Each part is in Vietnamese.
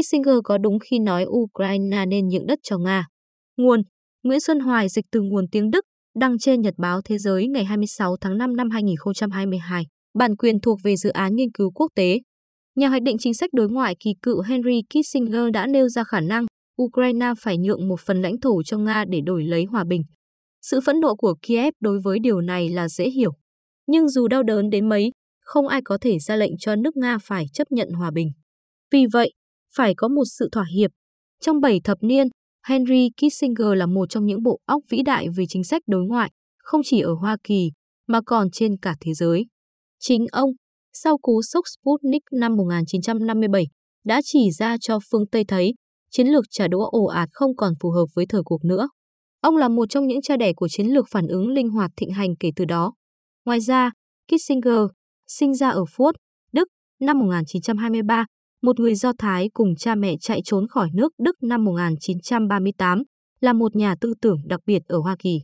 Kissinger có đúng khi nói Ukraine nên nhượng đất cho Nga. Nguồn Nguyễn Xuân Hoài dịch từ nguồn tiếng Đức, đăng trên Nhật báo Thế giới ngày 26 tháng 5 năm 2022. Bản quyền thuộc về dự án nghiên cứu quốc tế. Nhà hoạch định chính sách đối ngoại kỳ cựu Henry Kissinger đã nêu ra khả năng Ukraine phải nhượng một phần lãnh thổ cho Nga để đổi lấy hòa bình. Sự phẫn nộ của Kiev đối với điều này là dễ hiểu. Nhưng dù đau đớn đến mấy, không ai có thể ra lệnh cho nước Nga phải chấp nhận hòa bình. Vì vậy, phải có một sự thỏa hiệp. Trong 7 thập niên, Henry Kissinger là một trong những bộ óc vĩ đại về chính sách đối ngoại, không chỉ ở Hoa Kỳ, mà còn trên cả thế giới. Chính ông, sau cú sốc Sputnik năm 1957, đã chỉ ra cho phương Tây thấy chiến lược trả đũa ồ ạt không còn phù hợp với thời cuộc nữa. Ông là một trong những cha đẻ của chiến lược phản ứng linh hoạt thịnh hành kể từ đó. Ngoài ra, Kissinger sinh ra ở Furt, Đức năm 1923, một người Do Thái cùng cha mẹ chạy trốn khỏi nước Đức năm 1938, là một nhà tư tưởng đặc biệt ở Hoa Kỳ.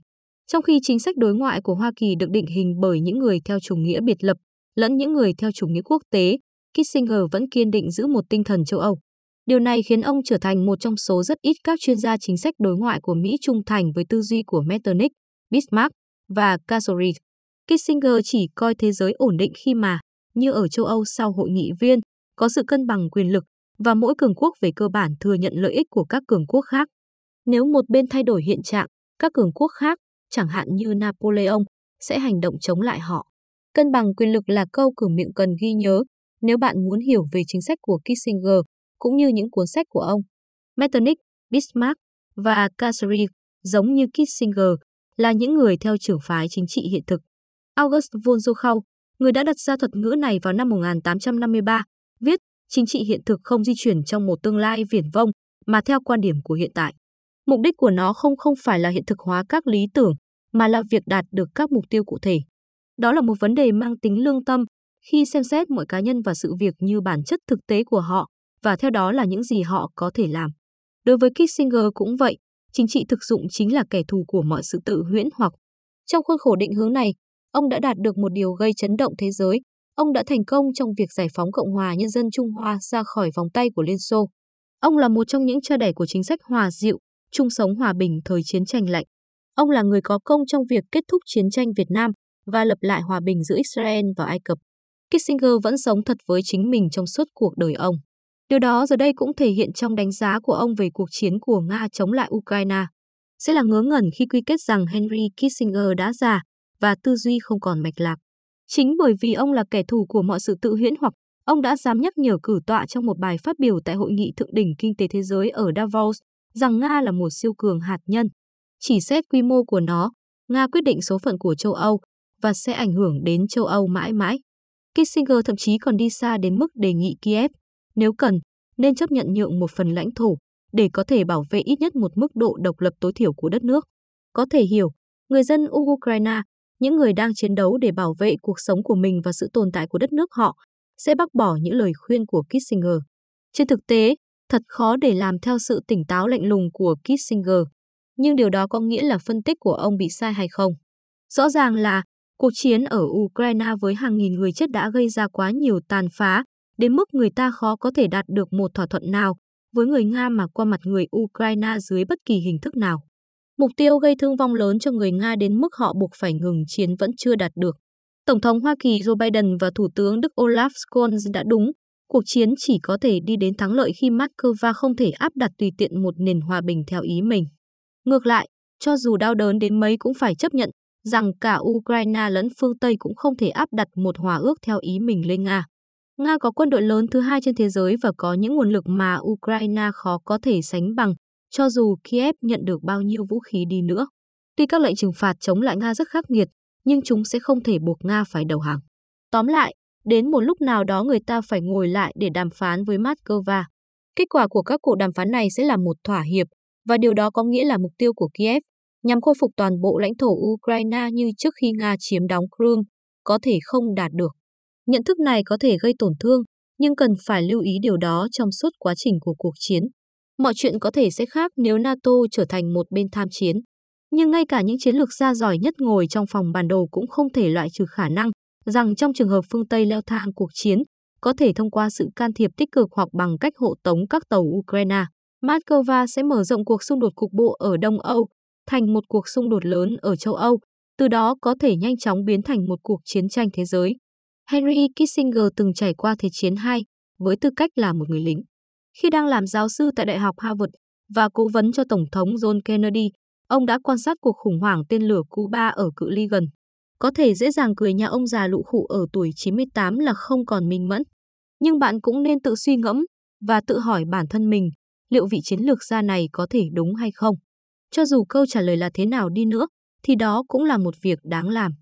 Trong khi chính sách đối ngoại của Hoa Kỳ được định hình bởi những người theo chủ nghĩa biệt lập, lẫn những người theo chủ nghĩa quốc tế, Kissinger vẫn kiên định giữ một tinh thần châu Âu. Điều này khiến ông trở thành một trong số rất ít các chuyên gia chính sách đối ngoại của Mỹ trung thành với tư duy của Metternich, Bismarck và Castlereagh. Kissinger chỉ coi thế giới ổn định khi mà, như ở châu Âu sau hội nghị viên, có sự cân bằng quyền lực và mỗi cường quốc về cơ bản thừa nhận lợi ích của các cường quốc khác. Nếu một bên thay đổi hiện trạng, các cường quốc khác, chẳng hạn như Napoleon, sẽ hành động chống lại họ. Cân bằng quyền lực là câu cửa miệng cần ghi nhớ nếu bạn muốn hiểu về chính sách của Kissinger cũng như những cuốn sách của ông. Metternich, Bismarck và Castlereagh, giống như Kissinger, là những người theo trưởng phái chính trị hiện thực. August von Virchow, người đã đặt ra thuật ngữ này vào năm 1853, viết chính trị hiện thực không di chuyển trong một tương lai viển vông, mà theo quan điểm của hiện tại. Mục đích của nó không không phải là hiện thực hóa các lý tưởng, mà là việc đạt được các mục tiêu cụ thể. Đó là một vấn đề mang tính lương tâm khi xem xét mọi cá nhân và sự việc như bản chất thực tế của họ và theo đó là những gì họ có thể làm. Đối với Kissinger cũng vậy, chính trị thực dụng chính là kẻ thù của mọi sự tự huyễn hoặc. Trong khuôn khổ định hướng này, ông đã đạt được một điều gây chấn động thế giới. Ông đã thành công trong việc giải phóng Cộng hòa Nhân dân Trung Hoa ra khỏi vòng tay của Liên Xô. Ông là một trong những cha đẻ của chính sách hòa dịu, chung sống hòa bình thời chiến tranh lạnh. Ông là người có công trong việc kết thúc chiến tranh Việt Nam và lập lại hòa bình giữa Israel và Ai Cập. Kissinger vẫn sống thật với chính mình trong suốt cuộc đời ông. Điều đó giờ đây cũng thể hiện trong đánh giá của ông về cuộc chiến của Nga chống lại Ukraine. Sẽ là ngớ ngẩn khi quy kết rằng Henry Kissinger đã già và tư duy không còn mạch lạc. Chính bởi vì ông là kẻ thù của mọi sự tự huyễn hoặc ông đã dám nhắc nhở cử tọa trong một bài phát biểu tại Hội nghị Thượng đỉnh Kinh tế Thế giới ở Davos rằng Nga là một siêu cường hạt nhân. Chỉ xét quy mô của nó, Nga quyết định số phận của châu Âu và sẽ ảnh hưởng đến châu Âu mãi mãi. Kissinger thậm chí còn đi xa đến mức đề nghị Kiev nếu cần, nên chấp nhận nhượng một phần lãnh thổ để có thể bảo vệ ít nhất một mức độ độc lập tối thiểu của đất nước. Có thể hiểu, người dân Ukraine, những người đang chiến đấu để bảo vệ cuộc sống của mình và sự tồn tại của đất nước họ, sẽ bác bỏ những lời khuyên của Kissinger. Trên thực tế, thật khó để làm theo sự tỉnh táo lạnh lùng của Kissinger. Nhưng điều đó có nghĩa là phân tích của ông bị sai hay không? Rõ ràng là cuộc chiến ở Ukraine với hàng nghìn người chết đã gây ra quá nhiều tàn phá đến mức người ta khó có thể đạt được một thỏa thuận nào với người Nga mà qua mặt người Ukraine dưới bất kỳ hình thức nào. Mục tiêu gây thương vong lớn cho người Nga đến mức họ buộc phải ngừng chiến vẫn chưa đạt được. Tổng thống Hoa Kỳ Joe Biden và Thủ tướng Đức Olaf Scholz đã đúng, cuộc chiến chỉ có thể đi đến thắng lợi khi Moscow không thể áp đặt tùy tiện một nền hòa bình theo ý mình. Ngược lại, cho dù đau đớn đến mấy cũng phải chấp nhận rằng cả Ukraine lẫn phương Tây cũng không thể áp đặt một hòa ước theo ý mình lên Nga. Nga có quân đội lớn thứ hai trên thế giới và có những nguồn lực mà Ukraine khó có thể sánh bằng, cho dù Kiev nhận được bao nhiêu vũ khí đi nữa. Tuy các lệnh trừng phạt chống lại Nga rất khắc nghiệt, nhưng chúng sẽ không thể buộc Nga phải đầu hàng. Tóm lại, đến một lúc nào đó người ta phải ngồi lại để đàm phán với Moscow. Kết quả của các cuộc đàm phán này sẽ là một thỏa hiệp, và điều đó có nghĩa là mục tiêu của Kiev nhằm khôi phục toàn bộ lãnh thổ Ukraine như trước khi Nga chiếm đóng Crimea có thể không đạt được. Nhận thức này có thể gây tổn thương, nhưng cần phải lưu ý điều đó trong suốt quá trình của cuộc chiến. Mọi chuyện có thể sẽ khác nếu NATO trở thành một bên tham chiến. Nhưng ngay cả những chiến lược gia giỏi nhất ngồi trong phòng bản đồ cũng không thể loại trừ khả năng rằng trong trường hợp phương Tây leo thang cuộc chiến, có thể thông qua sự can thiệp tích cực hoặc bằng cách hộ tống các tàu Ukraine. Moscow sẽ mở rộng cuộc xung đột cục bộ ở Đông Âu thành một cuộc xung đột lớn ở châu Âu, từ đó có thể nhanh chóng biến thành một cuộc chiến tranh thế giới. Henry Kissinger từng trải qua Thế chiến II với tư cách là một người lính. Khi đang làm giáo sư tại Đại học Harvard và cố vấn cho Tổng thống John Kennedy, ông đã quan sát cuộc khủng hoảng tên lửa Cuba ở cự ly gần. Có thể dễ dàng cười nhà ông già lụ khụ ở tuổi 98 là không còn minh mẫn. Nhưng bạn cũng nên tự suy ngẫm và tự hỏi bản thân mình liệu vị chiến lược gia này có thể đúng hay không. Cho dù câu trả lời là thế nào đi nữa, thì đó cũng là một việc đáng làm.